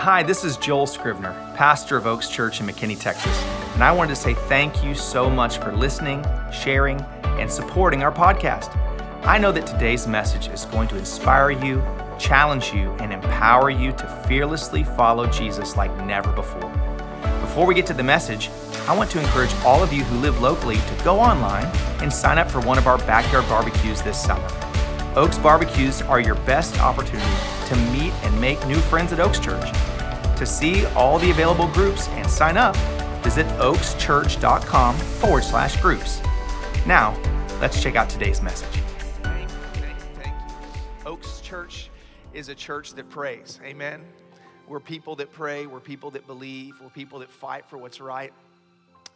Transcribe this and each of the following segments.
Hi, this is Joel Scrivner, pastor of Oaks Church in McKinney, Texas, and I wanted to say thank you so much for listening, sharing, and supporting our podcast. I know that today's message is going to inspire you, challenge you, and empower you to fearlessly follow Jesus like never before. Before we get to the message, I want to encourage all of you who live locally to go online and sign up for one of our backyard barbecues this summer. Oaks barbecues are your best opportunity to meet and make new friends at Oaks Church. To see all the available groups and sign up, visit oakschurch.com forward slash groups. Now, let's check out today's message. Thank you, thank you, thank you. Oaks Church is a church that prays. Amen. We're people that pray, we're people that believe, we're people that fight for what's right.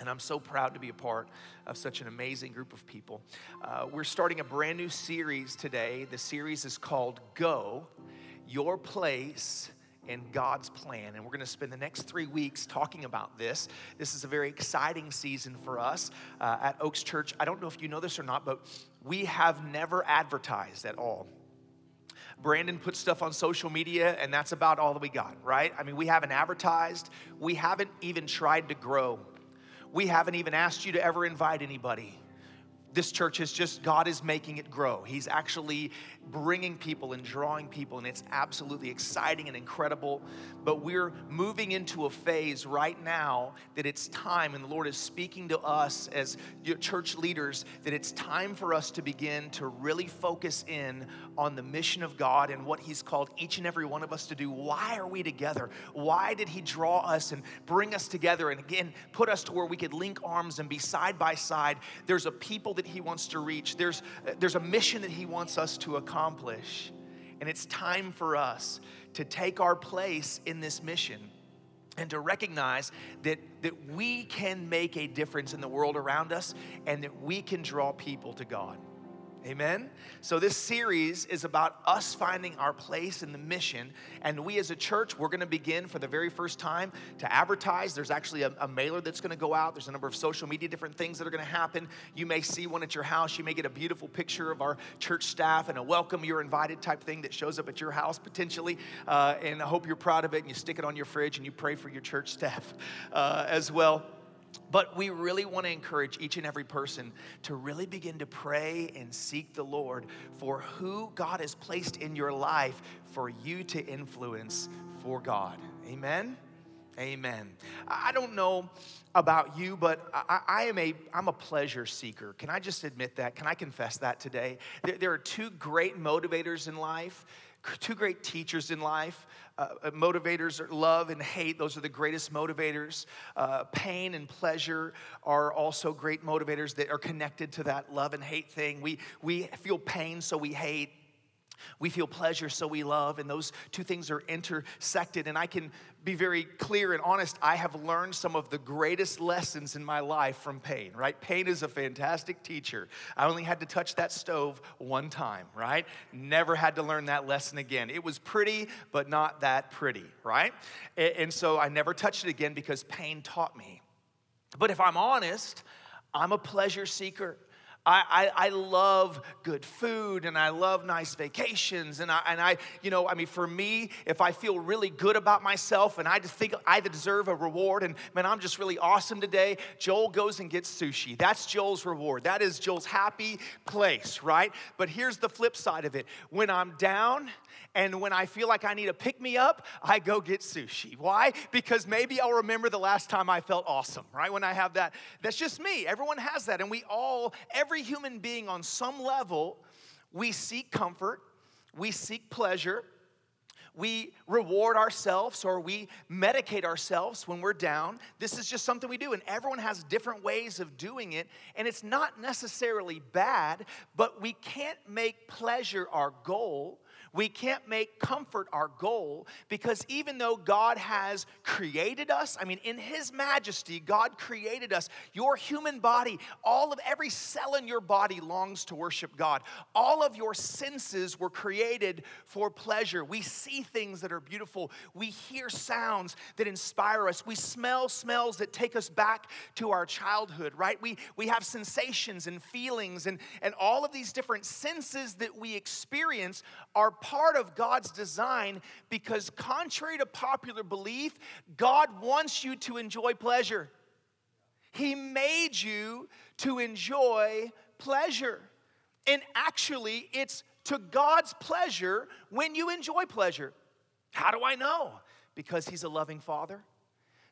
And I'm so proud to be a part of such an amazing group of people. Uh, we're starting a brand new series today. The series is called Go Your Place in God's Plan. And we're going to spend the next three weeks talking about this. This is a very exciting season for us uh, at Oaks Church. I don't know if you know this or not, but we have never advertised at all. Brandon puts stuff on social media, and that's about all that we got, right? I mean, we haven't advertised, we haven't even tried to grow we haven't even asked you to ever invite anybody. This church is just, God is making it grow. He's actually bringing people and drawing people, and it's absolutely exciting and incredible. But we're moving into a phase right now that it's time, and the Lord is speaking to us as church leaders that it's time for us to begin to really focus in on the mission of God and what He's called each and every one of us to do. Why are we together? Why did He draw us and bring us together and again put us to where we could link arms and be side by side? There's a people that He wants to reach, there's, there's a mission that He wants us to accomplish accomplish. And it's time for us to take our place in this mission and to recognize that, that we can make a difference in the world around us and that we can draw people to God. Amen? So, this series is about us finding our place in the mission. And we as a church, we're going to begin for the very first time to advertise. There's actually a, a mailer that's going to go out. There's a number of social media, different things that are going to happen. You may see one at your house. You may get a beautiful picture of our church staff and a welcome, you're invited type thing that shows up at your house potentially. Uh, and I hope you're proud of it and you stick it on your fridge and you pray for your church staff uh, as well. But we really want to encourage each and every person to really begin to pray and seek the Lord for who God has placed in your life for you to influence for God. Amen. Amen. I don't know about you, but I, I, am a I'm a pleasure seeker. Can I just admit that? Can I confess that today? There, there are two great motivators in life two great teachers in life. Uh, uh, motivators are love and hate, those are the greatest motivators. Uh, pain and pleasure are also great motivators that are connected to that love and hate thing. We, we feel pain, so we hate. We feel pleasure, so we love, and those two things are intersected. And I can be very clear and honest. I have learned some of the greatest lessons in my life from pain, right? Pain is a fantastic teacher. I only had to touch that stove one time, right? Never had to learn that lesson again. It was pretty, but not that pretty, right? And so I never touched it again because pain taught me. But if I'm honest, I'm a pleasure seeker. I, I, I, love good food and I love nice vacations. And I, and I, you know, I mean, for me, if I feel really good about myself and I just think I deserve a reward and man, I'm just really awesome today, Joel goes and gets sushi. That's Joel's reward. That is Joel's happy place, right? But here's the flip side of it when I'm down and when I feel like I need a pick me up, I go get sushi. Why? Because maybe I'll remember the last time I felt awesome, right? When I have that. That's just me. Everyone has that. And we all, every human being on some level, we seek comfort, we seek pleasure, we reward ourselves or we medicate ourselves when we're down. This is just something we do, and everyone has different ways of doing it, and it's not necessarily bad, but we can't make pleasure our goal we can't make comfort our goal because even though God has created us, I mean, in His majesty, God created us. Your human body, all of every cell in your body longs to worship God. All of your senses were created for pleasure. We see things that are beautiful, we hear sounds that inspire us, we smell smells that take us back to our childhood, right? We, we have sensations and feelings, and, and all of these different senses that we experience are part of God's design because, contrary to popular belief, God wants you to enjoy pleasure. He made you to enjoy pleasure. And actually, it's to God's pleasure when you enjoy pleasure. How do I know? Because He's a loving Father.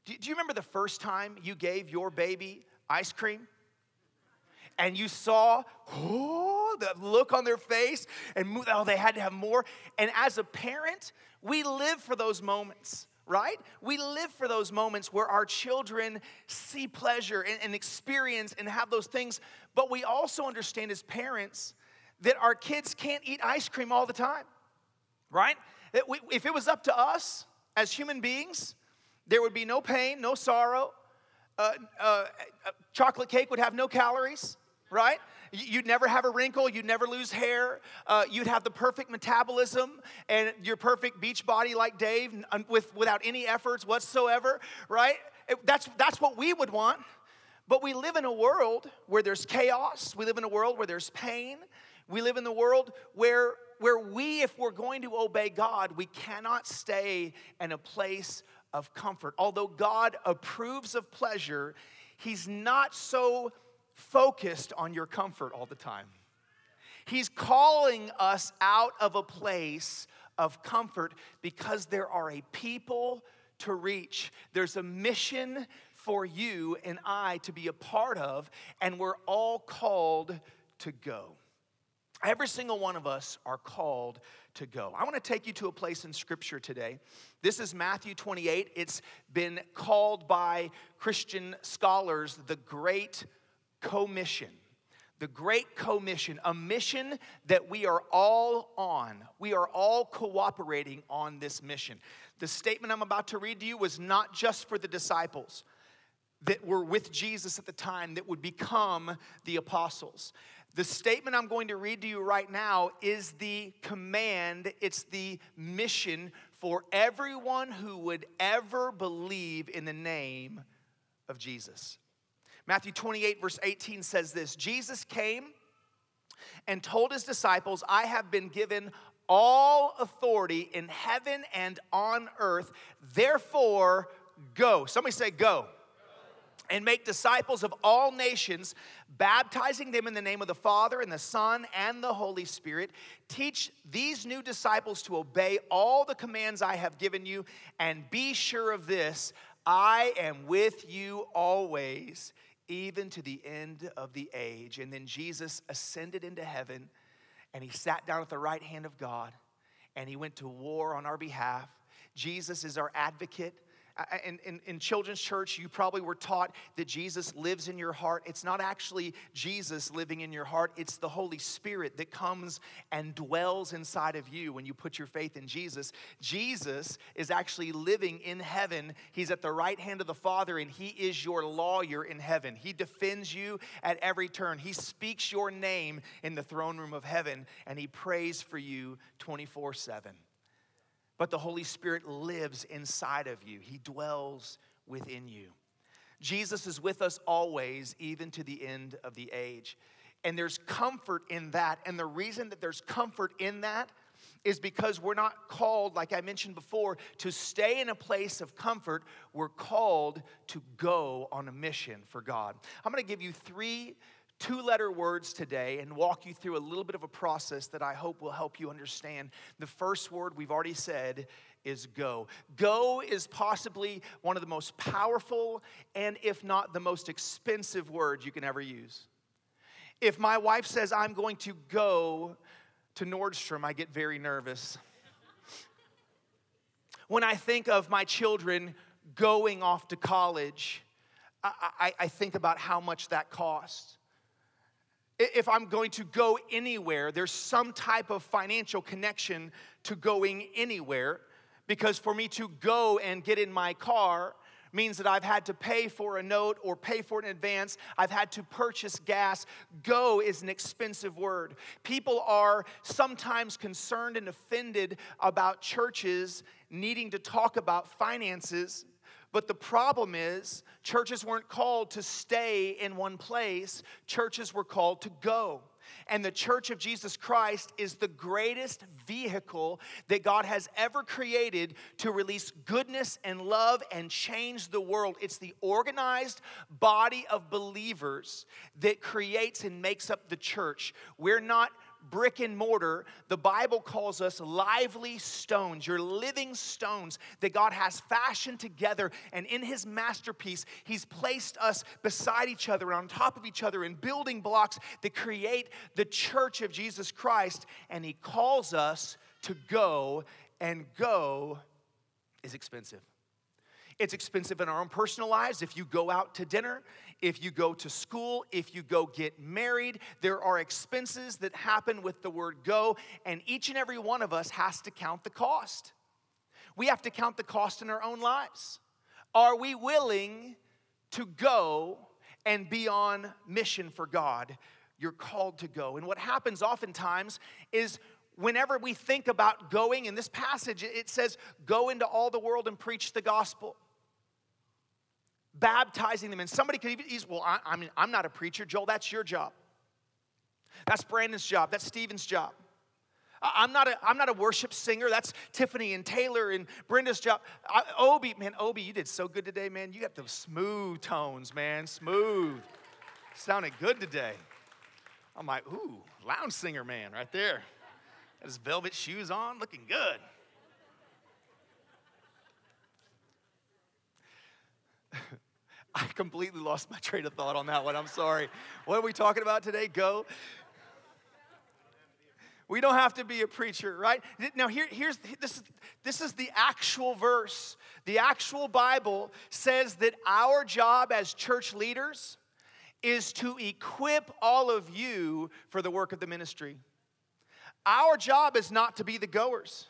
Do, you remember the first time you gave your baby ice cream? And you saw, oh, the look on their face, and oh, they had to have more. And as a parent, we live for those moments right? We live for those moments where our children see pleasure and, and, experience and have those things, but we also understand as parents that our kids can't eat ice cream all the time, right? That we, if it was up to us as human beings, there would be no pain, no sorrow. Uh, uh, uh, chocolate cake would have no calories, right? You'd never have a wrinkle, you'd never lose hair, uh, you'd have the perfect metabolism and your perfect beach body like Dave with, without any efforts whatsoever, right? That's, that's what we would want. But we live in a world where there's chaos, we live in a world where there's pain, we live in the world where, where we, if we're going to obey God, we cannot stay in a place of comfort. Although God approves of pleasure, He's not so focused on your comfort all the time. He's calling us out of a place of comfort because there are a people to reach. There's a mission for you and I to be a part of, and we're all called to go. Every single one of us are called to go. I want to take you to a place in Scripture today. This is Matthew 28. It's been called by Christian scholars the Great Commission. The Great Commission, a mission that we are all on. We are all cooperating on this mission. The statement I'm about to read to you was not just for the disciples that were with Jesus at the time that would become the apostles. The statement I'm going to read to you right now is the command, it's the mission for everyone who would ever believe in the name of Jesus. Matthew 28, verse 18 says this Jesus came and told his disciples, I have been given all authority in heaven and on earth. Therefore, go. Somebody say, go and make disciples of all nations, baptizing them in the name of the Father and the Son and the Holy Spirit. Teach these new disciples to obey all the commands I have given you, and be sure of this I am with you always, even to the end of the age. And then Jesus ascended into heaven, and he sat down at the right hand of God, and he went to war on our behalf. Jesus is our advocate. In, in, in, children's church, you probably were taught that Jesus lives in your heart. It's not actually Jesus living in your heart, it's the Holy Spirit that comes and dwells inside of you when you put your faith in Jesus. Jesus is actually living in heaven. He's at the right hand of the Father, and He is your lawyer in heaven. He defends you at every turn. He speaks your name in the throne room of heaven, and He prays for you 24 7 but the Holy Spirit lives inside of you, He dwells within you. Jesus is with us always, even to the end of the age. And there's comfort in that. And the reason that there's comfort in that is because we're not called, like I mentioned before, to stay in a place of comfort. We're called to go on a mission for God. I'm gonna give you three two letter words today and walk you through a little bit of a process that I hope will help you understand. The first word we've already said is go. Go is possibly one of the most powerful and, if not, the most expensive words you can ever use. If my wife says, I'm going to go to Nordstrom, I get very nervous. when I think of my children going off to college, I, I, I think about how much that costs if I'm going to go anywhere, there's some type of financial connection to going anywhere. Because for me to go and get in my car means that I've had to pay for a note or pay for it in advance. I've had to purchase gas. Go is an expensive word. People are sometimes concerned and offended about churches needing to talk about finances but the problem is, churches weren't called to stay in one place, churches were called to go. And the church of Jesus Christ is the greatest vehicle that God has ever created to release goodness and love and change the world. It's the organized body of believers that creates and makes up the church. We're not brick and mortar, the Bible calls us lively stones. You're living stones that God has fashioned together. And in His masterpiece, He's placed us beside each other, and on top of each other, in building blocks that create the church of Jesus Christ. And He calls us to go, and go is expensive. It's expensive in our own personal lives. If you go out to dinner, if you go to school, if you go get married, there are expenses that happen with the word go, and each and every one of us has to count the cost. We have to count the cost in our own lives. Are we willing to go and be on mission for God? You're called to go. And what happens oftentimes is whenever we think about going, in this passage, it says, Go into all the world and preach the gospel. Baptizing them. And somebody could even, well, I, I mean, I'm not a preacher. Joel, that's your job. That's Brandon's job. That's Stephen's job. I'm not, a, I'm not a worship singer. That's Tiffany and Taylor and Brenda's job. I, Obi, man, Obi, you did so good today, man. You got those smooth tones, man. Smooth. Sounded good today. I'm like, ooh, lounge singer man right there. Got his velvet shoes on, looking good. I completely lost my train of thought on that one. I'm sorry. What are we talking about today? Go. We don't have to be a preacher, right? Now, here, here's this is, this is the actual verse. The actual Bible says that our job as church leaders is to equip all of you for the work of the ministry. Our job is not to be the goers,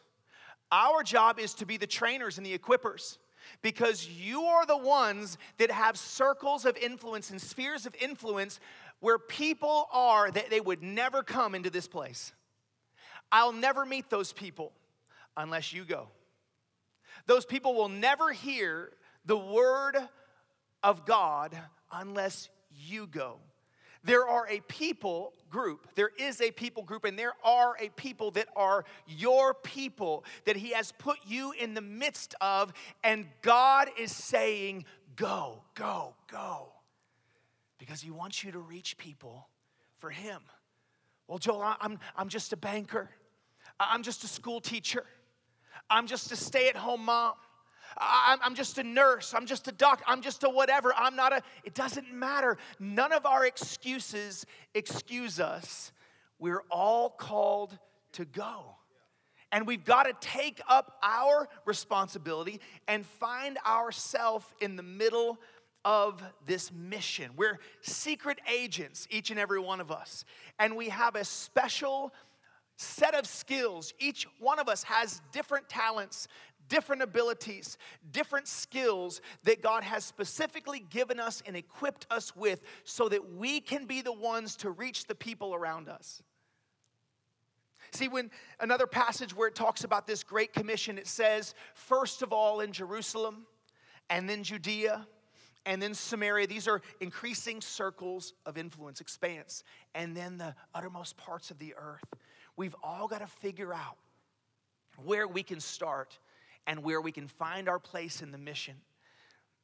our job is to be the trainers and the equippers because you are the ones that have circles of influence and spheres of influence where people are that they would never come into this place. I'll never meet those people unless you go. Those people will never hear the word of God unless you go. There are a people group. There is a people group, and there are a people that are your people that He has put you in the midst of, and God is saying, Go, go, go. Because He wants you to reach people for Him. Well, Joel, I'm, I'm just a banker, I'm just a school teacher, I'm just a stay at home mom. I'm just a nurse. I'm just a doc. I'm just a whatever. I'm not a, it doesn't matter. None of our excuses excuse us. We're all called to go. And we've got to take up our responsibility and find ourselves in the middle of this mission. We're secret agents, each and every one of us. And we have a special set of skills. Each one of us has different talents, different abilities, different skills that God has specifically given us and equipped us with so that we can be the ones to reach the people around us. See, when another passage where it talks about this great commission, it says, first of all in Jerusalem, and then Judea, and then Samaria. These are increasing circles of influence, expanse, and then the uttermost parts of the earth. We've all got to figure out where we can start and where we can find our place in the mission.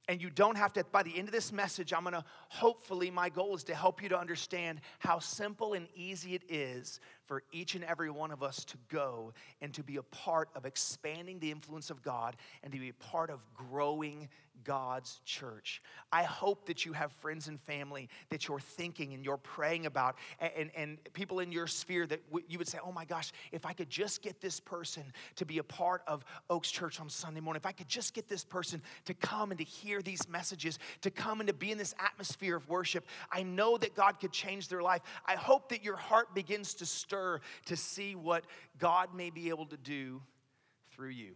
And you don't have to, by the end of this message, I'm gonna hopefully, my goal is to help you to understand how simple and easy it is for each and every one of us to go and to be a part of expanding the influence of God and to be a part of growing God's church. I hope that you have friends and family that you're thinking and you're praying about, and, and, and people in your sphere that w- you would say, Oh my gosh, if I could just get this person to be a part of Oaks Church on Sunday morning, if I could just get this person to come and to hear these messages, to come and to be in this atmosphere of worship, I know that God could change their life. I hope that your heart begins to stir to see what God may be able to do through you.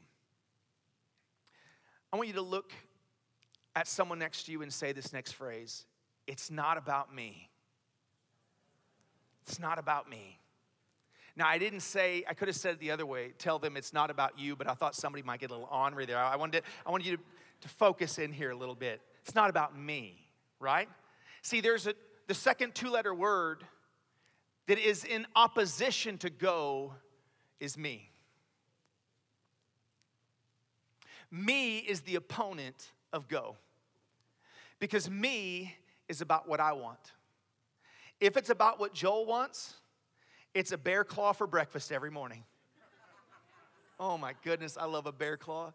I want you to look at someone next to you and say this next phrase It's not about me. It's not about me. Now, I didn't say, I could have said it the other way, tell them it's not about you, but I thought somebody might get a little ornery there. I wanted, to, I wanted you to, to focus in here a little bit. It's not about me, right? See, there's a, the second two letter word that is in opposition to go is me. Me is the opponent of go. Because me is about what I want. If it's about what Joel wants, it's a bear claw for breakfast every morning. Oh my goodness, I love a bear claw.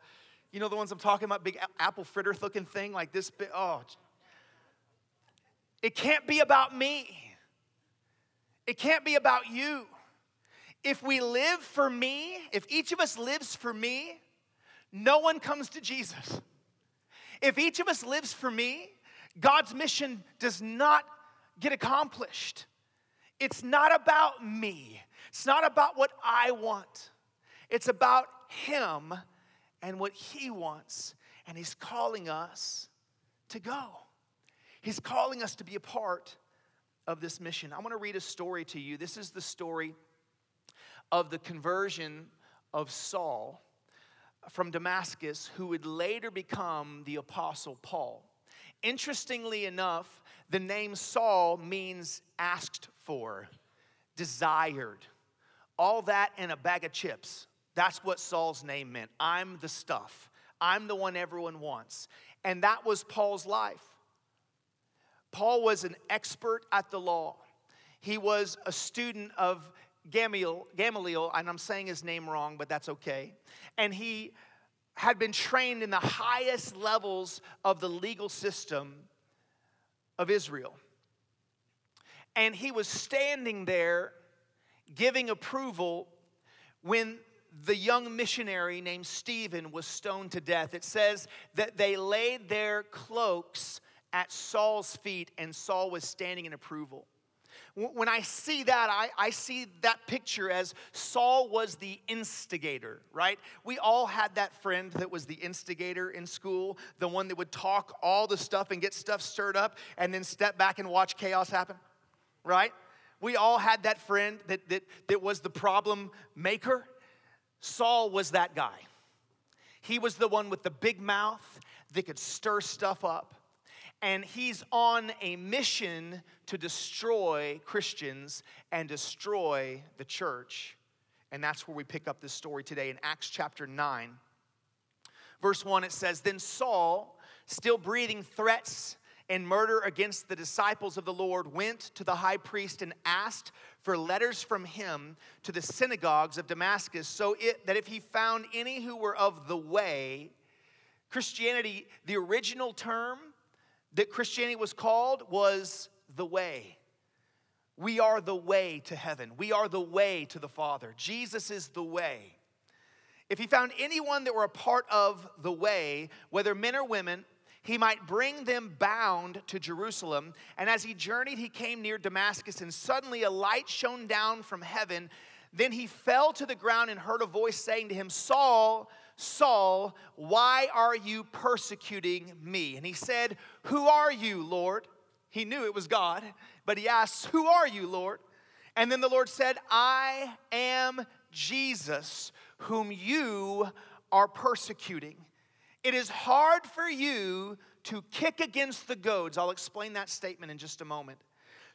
You know the ones I'm talking about, big apple fritter looking thing like this. Oh, it can't be about me. It can't be about you. If we live for me, if each of us lives for me, no one comes to Jesus. If each of us lives for me, God's mission does not get accomplished. It's not about me, it's not about what I want, it's about Him and what He wants. And He's calling us to go. He's calling us to be a part of this mission. I want to read a story to you. This is the story of the conversion of Saul from Damascus, who would later become the Apostle Paul. Interestingly enough, the name Saul means asked for, desired. All that in a bag of chips. That's what Saul's name meant. I'm the stuff. I'm the one everyone wants. And that was Paul's life. Paul was an expert at the law. He was a student of Gamaliel, Gamaliel, and I'm saying his name wrong, but that's okay. And he had been trained in the highest levels of the legal system of Israel. And he was standing there giving approval when the young missionary named Stephen was stoned to death. It says that they laid their cloaks at Saul's feet, and Saul was standing in approval. When I see that, I, I see that picture as Saul was the instigator, right? We all had that friend that was the instigator in school, the one that would talk all the stuff and get stuff stirred up and then step back and watch chaos happen, right? We all had that friend that, that, that was the problem maker. Saul was that guy. He was the one with the big mouth that could stir stuff up and he's on a mission to destroy Christians and destroy the church. And that's where we pick up this story today in Acts chapter 9. Verse 1, it says Then Saul, still breathing threats and murder against the disciples of the Lord, went to the high priest and asked for letters from him to the synagogues of Damascus, so it, that if he found any who were of the way, Christianity, the original term that Christianity was called was the way. We are the way to heaven. We are the way to the Father. Jesus is the way. If he found anyone that were a part of the way, whether men or women, he might bring them bound to Jerusalem. And as he journeyed, he came near Damascus, and suddenly a light shone down from heaven. Then he fell to the ground and heard a voice saying to him, Saul, Saul, why are you persecuting me? And he said, Who are you, Lord? He knew it was God, but he asked, Who are you, Lord? And then the Lord said, I am Jesus, whom you are persecuting. It is hard for you to kick against the goads. I'll explain that statement in just a moment.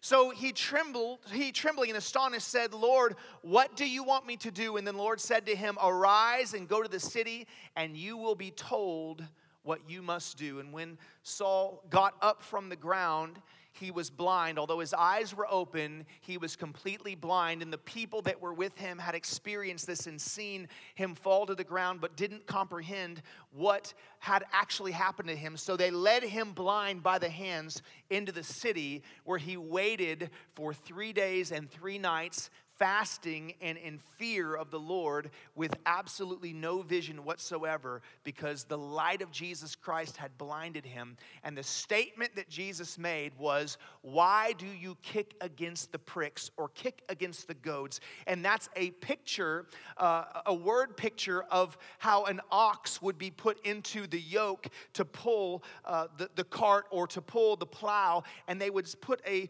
So he trembled, he trembling and astonished said, Lord, what do you want me to do? And then the Lord said to him, Arise and go to the city, and you will be told what you must do. And when Saul got up from the ground, he was blind. Although his eyes were open, he was completely blind. And the people that were with him had experienced this and seen him fall to the ground, but didn't comprehend what had actually happened to him. So they led him blind by the hands into the city where he waited for three days and three nights fasting and in fear of the Lord with absolutely no vision whatsoever because the light of Jesus Christ had blinded him. And the statement that Jesus made was, Why do you kick against the pricks or kick against the goads? And that's a picture, uh, a word picture of how an ox would be put into the yoke to pull uh, the, the cart or to pull the plow. And they would put a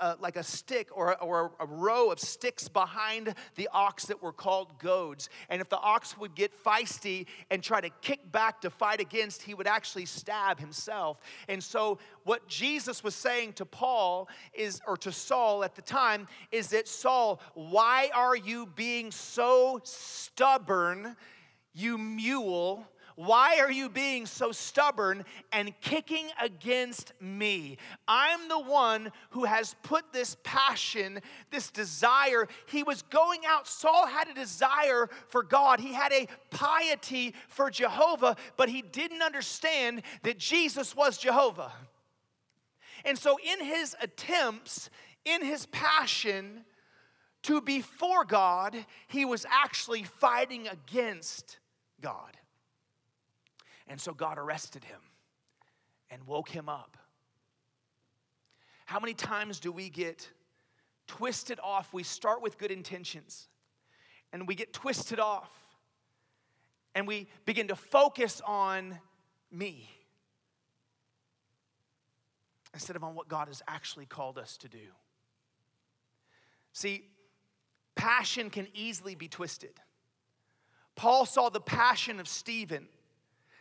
uh, like a stick or, or a row of sticks behind the ox that were called goads. And if the ox would get feisty and try to kick back to fight against, he would actually stab himself. And so, what Jesus was saying to Paul is, or to Saul at the time, is that Saul, why are you being so stubborn, you mule? Why are you being so stubborn and kicking against me? I'm the one who has put this passion, this desire. He was going out. Saul had a desire for God, he had a piety for Jehovah, but he didn't understand that Jesus was Jehovah. And so, in his attempts, in his passion to be for God, he was actually fighting against God. And so God arrested him and woke him up. How many times do we get twisted off? We start with good intentions and we get twisted off and we begin to focus on me instead of on what God has actually called us to do. See, passion can easily be twisted. Paul saw the passion of Stephen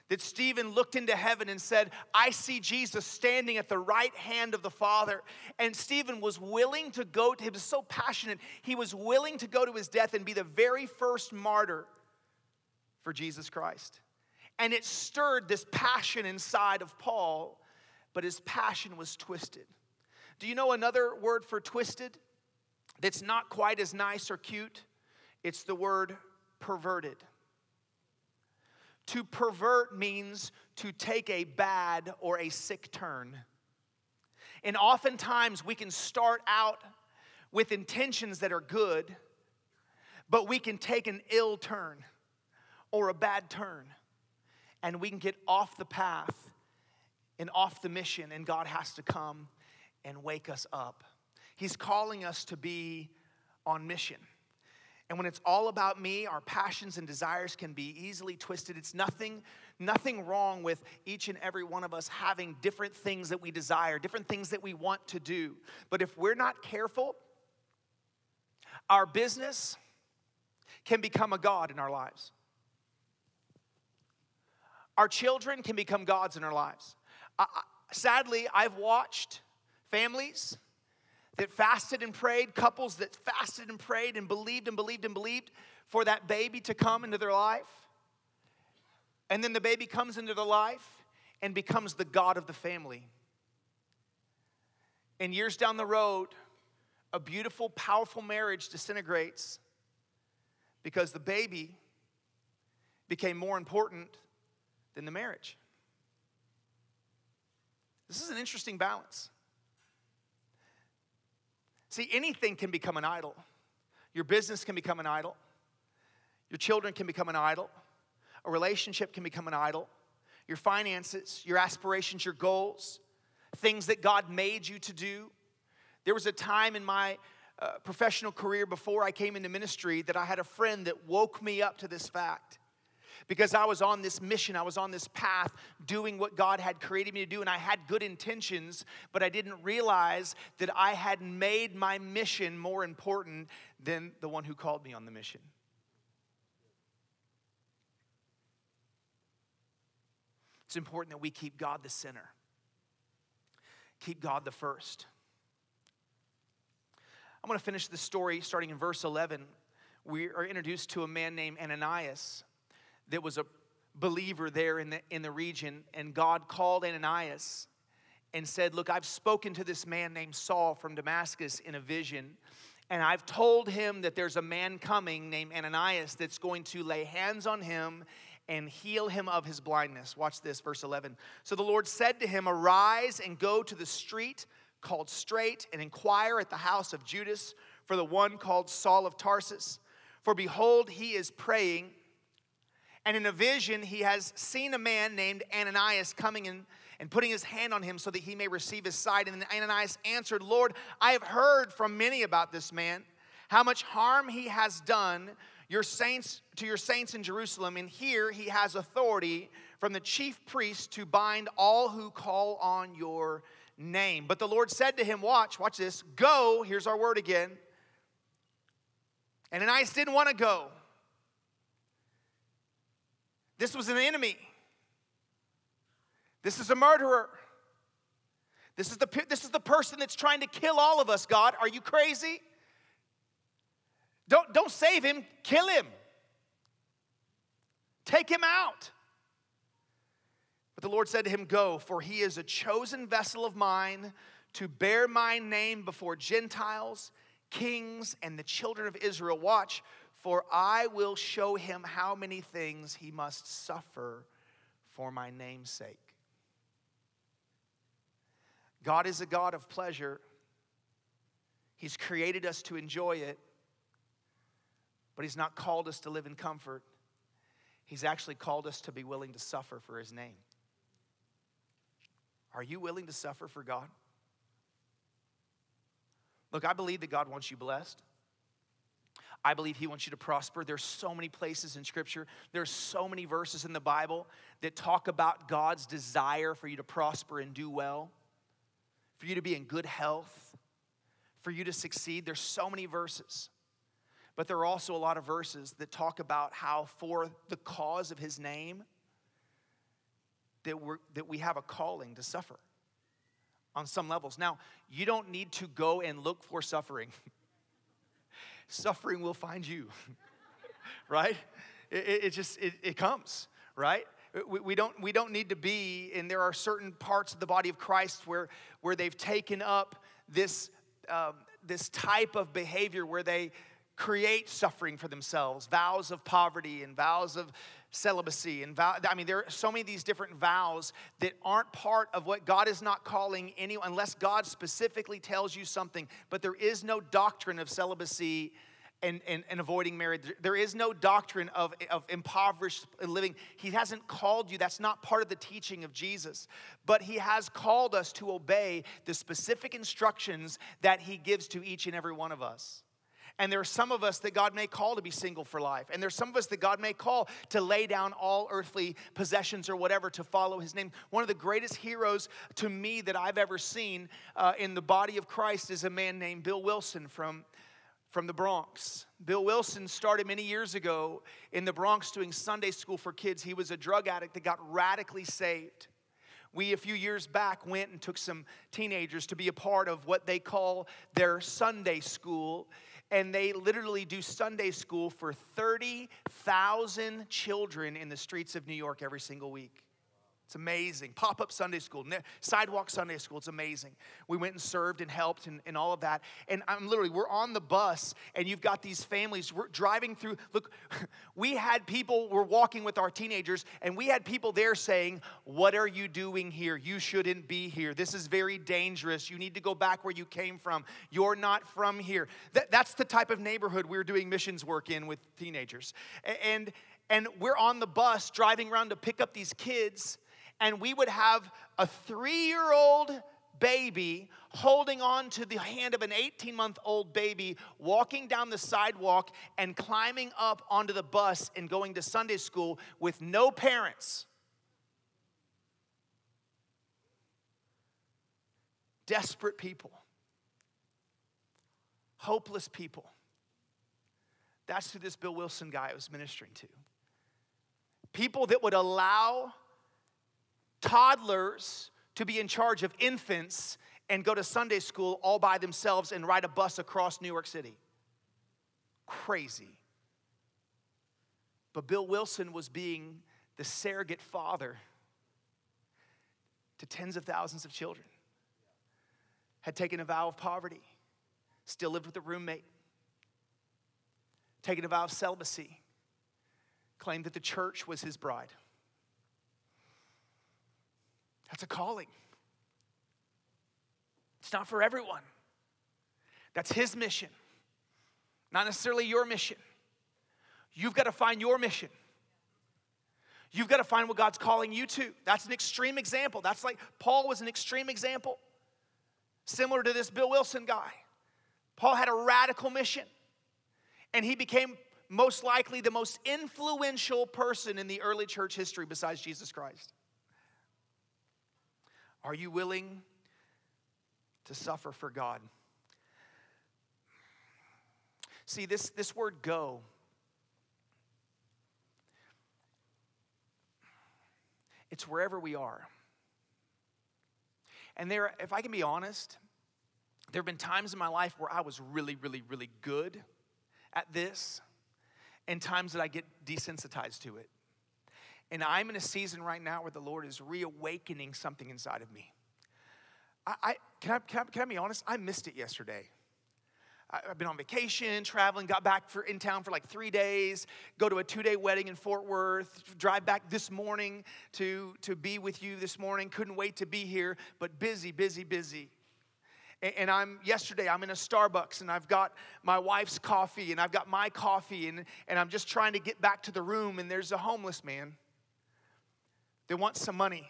that Stephen looked into heaven and said, I see Jesus standing at the right hand of the Father. And Stephen was willing to go to, he was so passionate, he was willing to go to his death and be the very first martyr for Jesus Christ. And it stirred this passion inside of Paul, but his passion was twisted. Do you know another word for twisted that's not quite as nice or cute? It's the word perverted. To pervert means to take a bad or a sick turn. And oftentimes we can start out with intentions that are good, but we can take an ill turn or a bad turn, and we can get off the path and off the mission, and God has to come and wake us up. He's calling us to be on mission. And when it's all about me, our passions and desires can be easily twisted. It's nothing, nothing wrong with each and every one of us having different things that we desire, different things that we want to do. But if we're not careful, our business can become a God in our lives. Our children can become gods in our lives. Sadly, I've watched families that fasted and prayed, couples that fasted and prayed and believed and believed and believed for that baby to come into their life. And then the baby comes into their life and becomes the God of the family. And years down the road, a beautiful, powerful marriage disintegrates because the baby became more important than the marriage. This is an interesting balance. See, anything can become an idol. Your business can become an idol. Your children can become an idol. A relationship can become an idol. Your finances, your aspirations, your goals, things that God made you to do. There was a time in my uh, professional career before I came into ministry that I had a friend that woke me up to this fact because I was on this mission, I was on this path doing what God had created me to do, and I had good intentions, but I didn't realize that I had made my mission more important than the one who called me on the mission. It's important that we keep God the center, keep God the first. I'm going to finish the story starting in verse 11. We are introduced to a man named Ananias that was a believer there in the, in the region, and God called Ananias and said, Look, I've spoken to this man named Saul from Damascus in a vision, and I've told him that there's a man coming named Ananias that's going to lay hands on him and heal him of his blindness. Watch this, verse 11. So the Lord said to him, Arise and go to the street called Straight and inquire at the house of Judas for the one called Saul of Tarsus. For behold, he is praying and in a vision, he has seen a man named Ananias coming in and putting his hand on him so that he may receive his sight. And Ananias answered, Lord, I have heard from many about this man, how much harm he has done your saints to your saints in Jerusalem, and here he has authority from the chief priest to bind all who call on your name. But the Lord said to him, Watch, watch this, go, here's our word again. And Ananias didn't want to go. This was an enemy. This is a murderer. This is, the, this is the person that's trying to kill all of us, God. Are you crazy? Don't, don't save him, kill him. Take him out. But the Lord said to him, Go, for he is a chosen vessel of mine to bear my name before Gentiles, kings, and the children of Israel. Watch, for I will show him how many things he must suffer for my name's sake. God is a God of pleasure. He's created us to enjoy it, but He's not called us to live in comfort. He's actually called us to be willing to suffer for His name. Are you willing to suffer for God? Look, I believe that God wants you blessed. I believe He wants you to prosper. There's so many places in Scripture, there's so many verses in the Bible that talk about God's desire for you to prosper and do well, for you to be in good health, for you to succeed. There's so many verses. But there are also a lot of verses that talk about how, for the cause of His name, that, we're, that we have a calling to suffer on some levels. Now, you don't need to go and look for suffering. suffering will find you, right? It, it, just, it, it comes, right? We, we, don't, we don't need to be, and there are certain parts of the body of Christ where, where they've taken up this, um, this type of behavior where they create suffering for themselves, vows of poverty and vows of celibacy and vow, I mean there are so many of these different vows that aren't part of what God is not calling anyone unless God specifically tells you something but there is no doctrine of celibacy and, and, and avoiding marriage. There is no doctrine of, of impoverished living. He hasn't called you. That's not part of the teaching of Jesus. But He has called us to obey the specific instructions that He gives to each and every one of us. And there are some of us that God may call to be single for life. And there's some of us that God may call to lay down all earthly possessions or whatever to follow his name. One of the greatest heroes to me that I've ever seen uh, in the body of Christ is a man named Bill Wilson from, from the Bronx. Bill Wilson started many years ago in the Bronx doing Sunday school for kids. He was a drug addict that got radically saved. We, a few years back, went and took some teenagers to be a part of what they call their Sunday school and they literally do Sunday school for 30,000 children in the streets of New York every single week. It's amazing. Pop up Sunday school, sidewalk Sunday school. It's amazing. We went and served and helped and, and all of that. And I'm literally, we're on the bus and you've got these families. We're driving through. Look, we had people, we're walking with our teenagers, and we had people there saying, What are you doing here? You shouldn't be here. This is very dangerous. You need to go back where you came from. You're not from here. That, that's the type of neighborhood we're doing missions work in with teenagers. And, and we're on the bus driving around to pick up these kids and we would have a three year old baby holding on to the hand of an 18 month old baby, walking down the sidewalk and climbing up onto the bus and going to Sunday school with no parents. Desperate people, hopeless people. That's who this Bill Wilson guy was ministering to. People that would allow toddlers to be in charge of infants and go to Sunday school all by themselves and ride a bus across New York City. Crazy. But Bill Wilson was being the surrogate father to tens of thousands of children, had taken a vow of poverty, still lived with a roommate, taken a vow of celibacy, claimed that the church was his bride. That's a calling. It's not for everyone. That's his mission, not necessarily your mission. You've got to find your mission. You've got to find what God's calling you to. That's an extreme example. That's like Paul was an extreme example, similar to this Bill Wilson guy. Paul had a radical mission, and he became most likely the most influential person in the early church history besides Jesus Christ. Are you willing to suffer for God. See, this, this word go, it's wherever we are. And there, if I can be honest, there have been times in my life where I was really, really, really good at this, and times that I get desensitized to it. And I'm in a season right now where the Lord is reawakening something inside of me. I, I, can, I, can, I, can I be honest? I missed it yesterday. I've been on vacation, traveling, got back for, in town for like three days, go to a two day wedding in Fort Worth, drive back this morning to, to be with you this morning. Couldn't wait to be here, but busy, busy, busy. And I'm, yesterday, I'm in a Starbucks and I've got my wife's coffee and I've got my coffee and, and I'm just trying to get back to the room and there's a homeless man that want some money.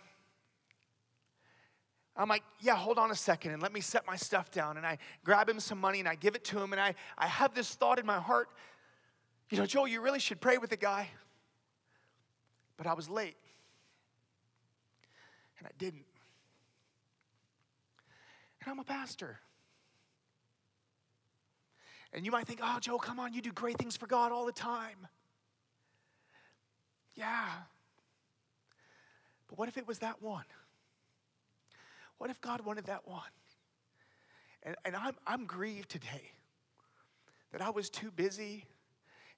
I'm like, yeah, hold on a second and let me set my stuff down. And I grab him some money and I give it to him. And I, I have this thought in my heart you know, Joel, you really should pray with the guy. But I was late. And I didn't. And I'm a pastor. And you might think, oh, Joel, come on, you do great things for God all the time. Yeah. But what if it was that one? What if God wanted that one? And, and I'm, I'm grieved today that I was too busy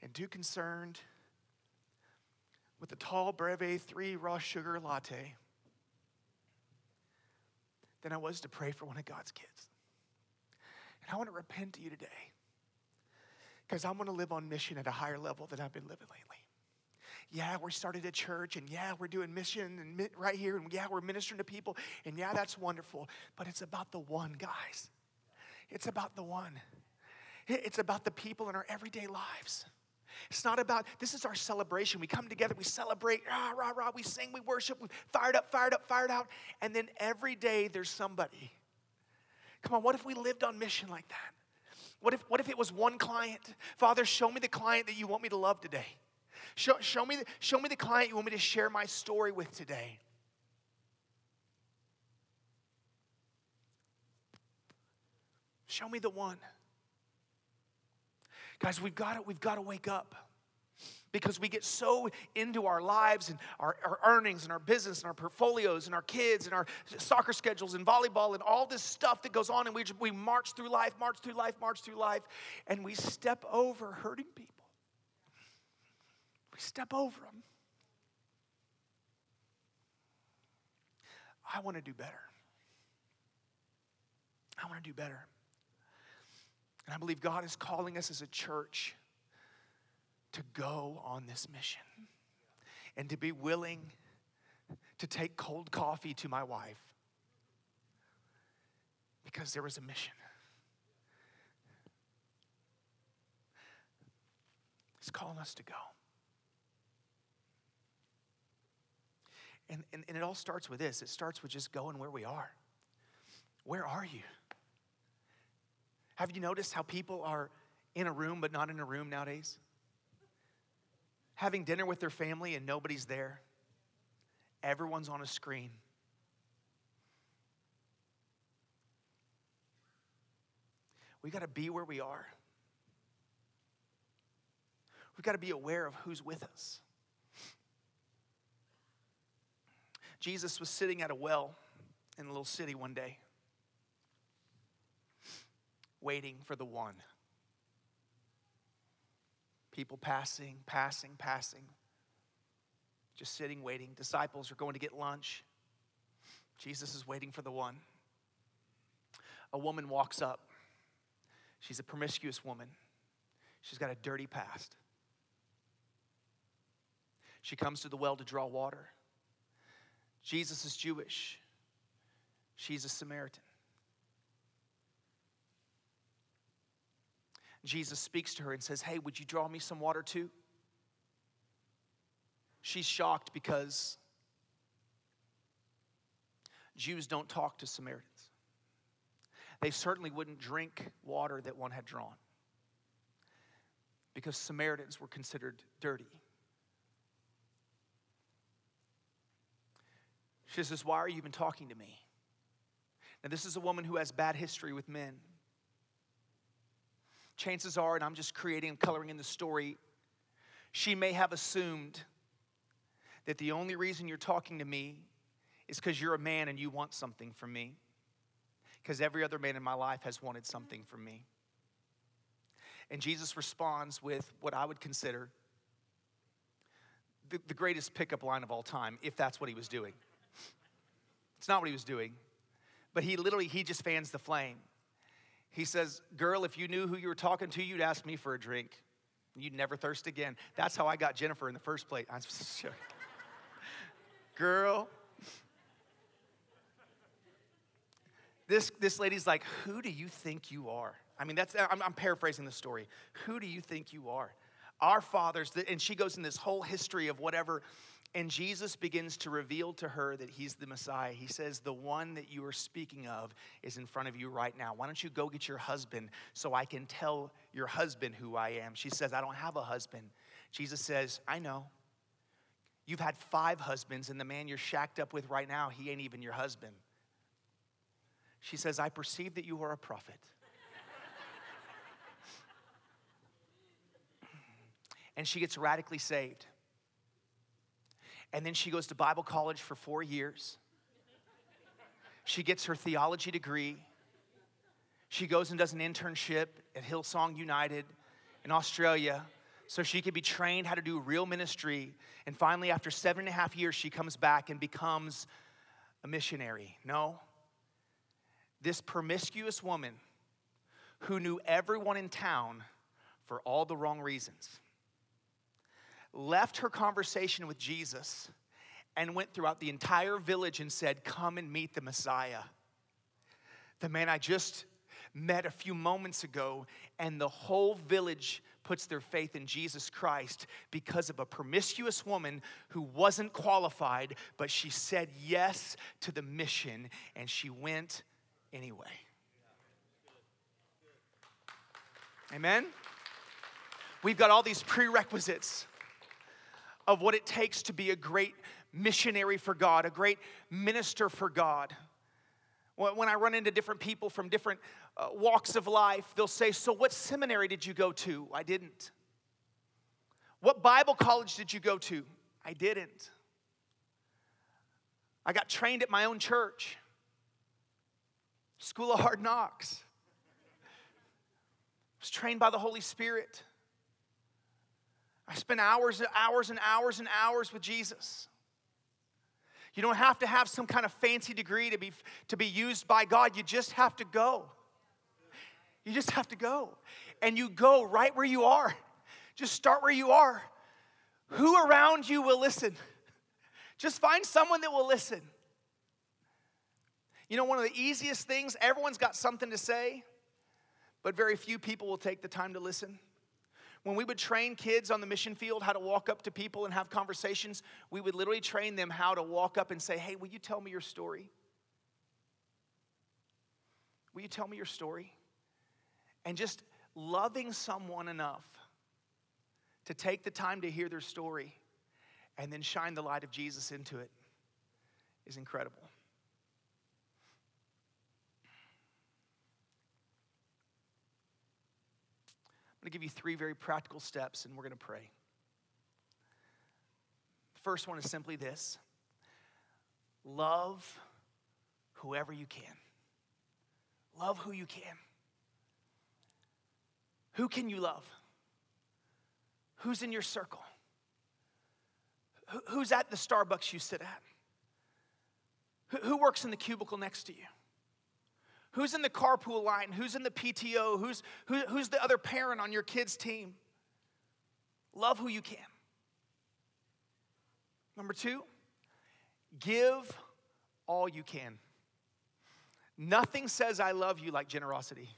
and too concerned with the tall Breve 3 raw sugar latte than I was to pray for one of God's kids. And I want to repent to you today because I'm going to live on mission at a higher level than I've been living lately yeah, we started a church, and yeah, we're doing mission and right here, and yeah, we're ministering to people, and yeah, that's wonderful. But it's about the one, guys. It's about the one. It's about the people in our everyday lives. It's not about, this is our celebration. We come together, we celebrate, rah, rah, rah, we sing, we worship, we fired up, fired up, fired out. And then every day there's somebody. Come on, what if we lived on mission like that? What if, what if it was one client? Father, show me the client that you want me to love today. Show, show, me show me the client you want me to share my story with today. Show me the one. Guys, we've got to, we've got to wake up because we get so into our lives and our, our, earnings and our business and our portfolios and our kids and our soccer schedules and volleyball and all this stuff that goes on and we, we march through life, march through life, march through life, and we step over hurting people. We step over them. I want to do better. I want to do better. And I believe God is calling us as a church to go on this mission and to be willing to take cold coffee to my wife because there was a mission. He's calling us to go. And, and, and it all starts with this it starts with just going where we are. Where are you? Have you noticed how people are in a room but not in a room nowadays? Having dinner with their family and nobody's there. Everyone's on a screen. We got to be where we are. We've got to be aware of who's with us. Jesus was sitting at a well in a little city one day, waiting for the one. People passing, passing, passing, just sitting, waiting. Disciples are going to get lunch. Jesus is waiting for the one. A woman walks up. She's a promiscuous woman. She's got a dirty past. She comes to the well to draw water. Jesus is Jewish, she's a Samaritan. Jesus speaks to her and says, Hey, would you draw me some water too? She's shocked because Jews don't talk to Samaritans. They certainly wouldn't drink water that one had drawn because Samaritans were considered dirty. She says, Why are you even talking to me? Now, this is a woman who has bad history with men. Chances are, and I'm just creating and coloring in the story, she may have assumed that the only reason you're talking to me is because you're a man and you want something from me. Because every other man in my life has wanted something from me. And Jesus responds with what I would consider the, the greatest pickup line of all time, if that's what he was doing. It's not what he was doing, but he literally, he just fans the flame. He says, Girl, if you knew who you were talking to, you'd ask me for a drink. You'd never thirst again. That's how I got Jennifer in the first place. I'm sure. Girl. This, this lady's like, Who do you think you are? I mean, that's, I'm, I'm paraphrasing the story. Who do you think you are? Our fathers, and she goes in this whole history of whatever, and Jesus begins to reveal to her that he's the Messiah. He says, The one that you are speaking of is in front of you right now. Why don't you go get your husband so I can tell your husband who I am? She says, I don't have a husband. Jesus says, I know. You've had five husbands, and the man you're shacked up with right now, he ain't even your husband. She says, I perceive that you are a prophet. and she gets radically saved. And then she goes to Bible college for four years. She gets her theology degree. She goes and does an internship at Hillsong United in Australia so she could be trained how to do real ministry. And finally, after seven and a half years, she comes back and becomes a missionary. No. This promiscuous woman who knew everyone in town for all the wrong reasons left her conversation with Jesus and went throughout the entire village and said, Come and meet the Messiah. The man I just met a few moments ago, and the whole village puts their faith in Jesus Christ because of a promiscuous woman who wasn't qualified, but she said yes to the mission and she went anyway. Amen? We've got all these prerequisites of what it takes to be a great missionary for God, a great minister for God. When I run into different people from different uh, walks of life, they'll say, So, what seminary did you go to? I didn't. What Bible college did you go to? I didn't. I got trained at my own church, School of Hard Knocks. I was trained by the Holy Spirit. I spent hours and hours and hours and hours with Jesus. You don't have to have some kind of fancy degree to be, to be used by God. You just have to go. You just have to go. And you go right where you are. Just start where you are. Who around you will listen? Just find someone that will listen. You know, one of the easiest things, everyone's got something to say, but very few people will take the time to listen. When we would train kids on the mission field how to walk up to people and have conversations, we would literally train them how to walk up and say, Hey, will you tell me your story? Will you tell me your story? And just loving someone enough to take the time to hear their story and then shine the light of Jesus into it is incredible. To give you three very practical steps and we're going to pray. The first one is simply this love whoever you can. Love who you can. Who can you love? Who's in your circle? Who's at the Starbucks you sit at? Who works in the cubicle next to you? Who's in the carpool line? Who's in the PTO? Who's, who, who's the other parent on your kid's team? Love who you can. Number two, give all you can. Nothing says I love you like generosity.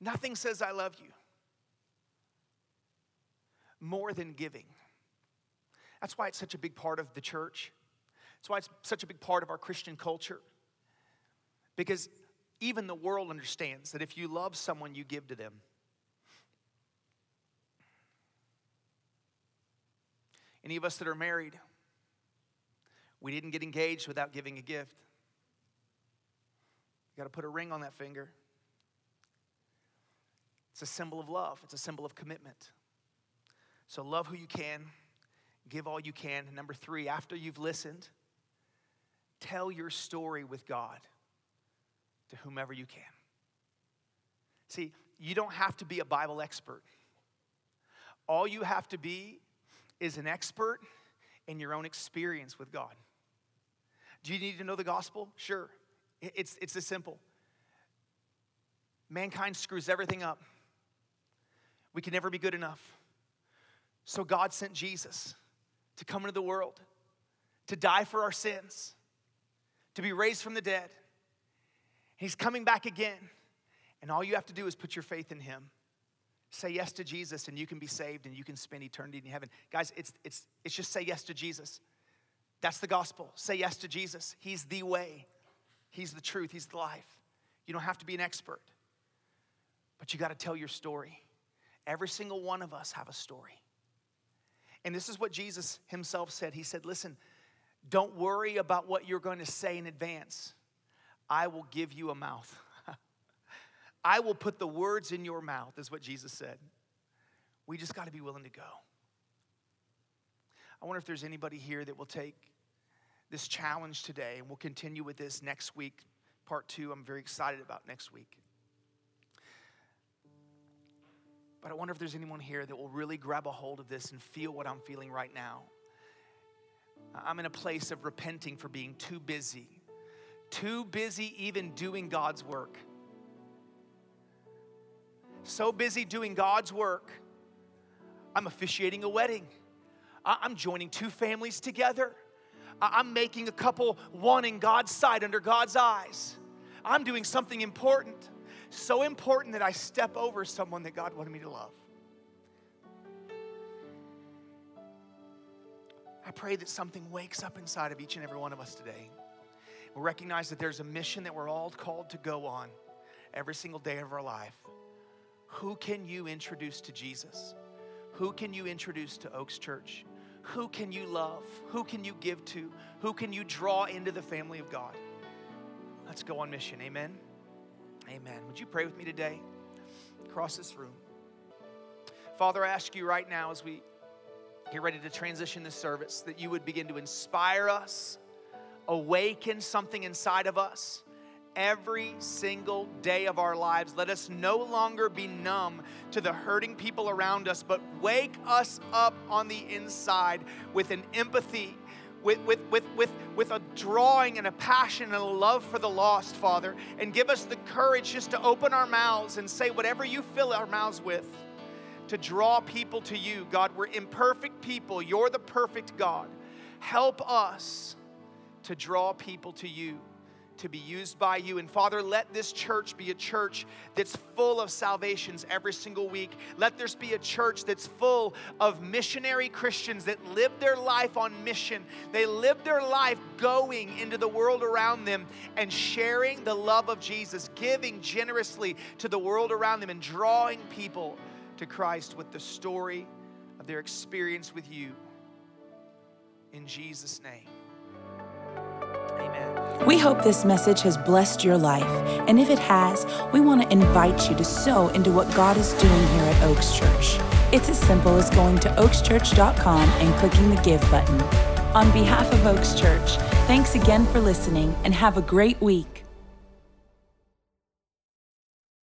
Nothing says I love you more than giving. That's why it's such a big part of the church. That's why it's such a big part of our Christian culture. Because even the world understands that if you love someone, you give to them. Any of us that are married, We didn't get engaged without giving a gift. You got to put a ring on that finger. It's a symbol of love, it's a symbol of commitment. So, love who you can, give all you can. Number three, after you've listened, tell your story with God to whomever you can. See, you don't have to be a Bible expert. All you have to be is an expert in your own experience with God. Do you need to know the gospel? Sure. It's, it's this simple. Mankind screws everything up. We can never be good enough. So God sent Jesus to come into the world, to die for our sins, to be raised from the dead. He's coming back again. And all you have to do is put your faith in Him. Say yes to Jesus, and you can be saved and you can spend eternity in heaven. Guys, it's, it's, it's just say yes to Jesus. That's the gospel. Say yes to Jesus. He's the way, He's the truth, He's the life. You don't have to be an expert, but you got to tell your story. Every single one of us have a story. And this is what Jesus himself said. He said, Listen, don't worry about what you're going to say in advance. I will give you a mouth. I will put the words in your mouth, is what Jesus said. We just got to be willing to go. I wonder if there's anybody here that will take this challenge today, and we'll continue with this next week, part two. I'm very excited about next week. But I wonder if there's anyone here that will really grab a hold of this and feel what I'm feeling right now. I'm in a place of repenting for being too busy, too busy even doing God's work so busy doing God's work, I'm officiating a wedding. I'm joining two families together. I'm making a couple one in God's sight, under God's eyes. I'm doing something important, so important that I step over someone that God wanted me to love. I pray that something wakes up inside of each and every one of us today. We recognize that there's a mission that we're all called to go on every single day of our life. Who can you introduce to Jesus? Who can you introduce to Oaks Church? Who can you love? Who can you give to? Who can you draw into the family of God? Let's go on mission. Amen. Amen. Would you pray with me today? Across this room. Father, I ask you right now as we get ready to transition this service that you would begin to inspire us, awaken something inside of us every single day of our lives. Let us no longer be numb to the hurting people around us, but wake us up on the inside with an empathy. With, with, with, with, with a drawing and a passion and a love for the lost, Father, and give us the courage just to open our mouths and say whatever you fill our mouths with to draw people to you. God, we're imperfect people. You're the perfect God. Help us to draw people to you to be used by you. And Father, let this church be a church that's full of salvations every single week. Let this be a church that's full of missionary Christians that live their life on mission. They live their life going into the world around them and sharing the love of Jesus, giving generously to the world around them, and drawing people to Christ with the story of their experience with you. In Jesus' name. Amen. We hope this message has blessed your life. And if it has, we want to invite you to sow into what God is doing here at Oaks Church. It's as simple as going to oakschurch.com and clicking the Give button. On behalf of Oaks Church, thanks again for listening and have a great week.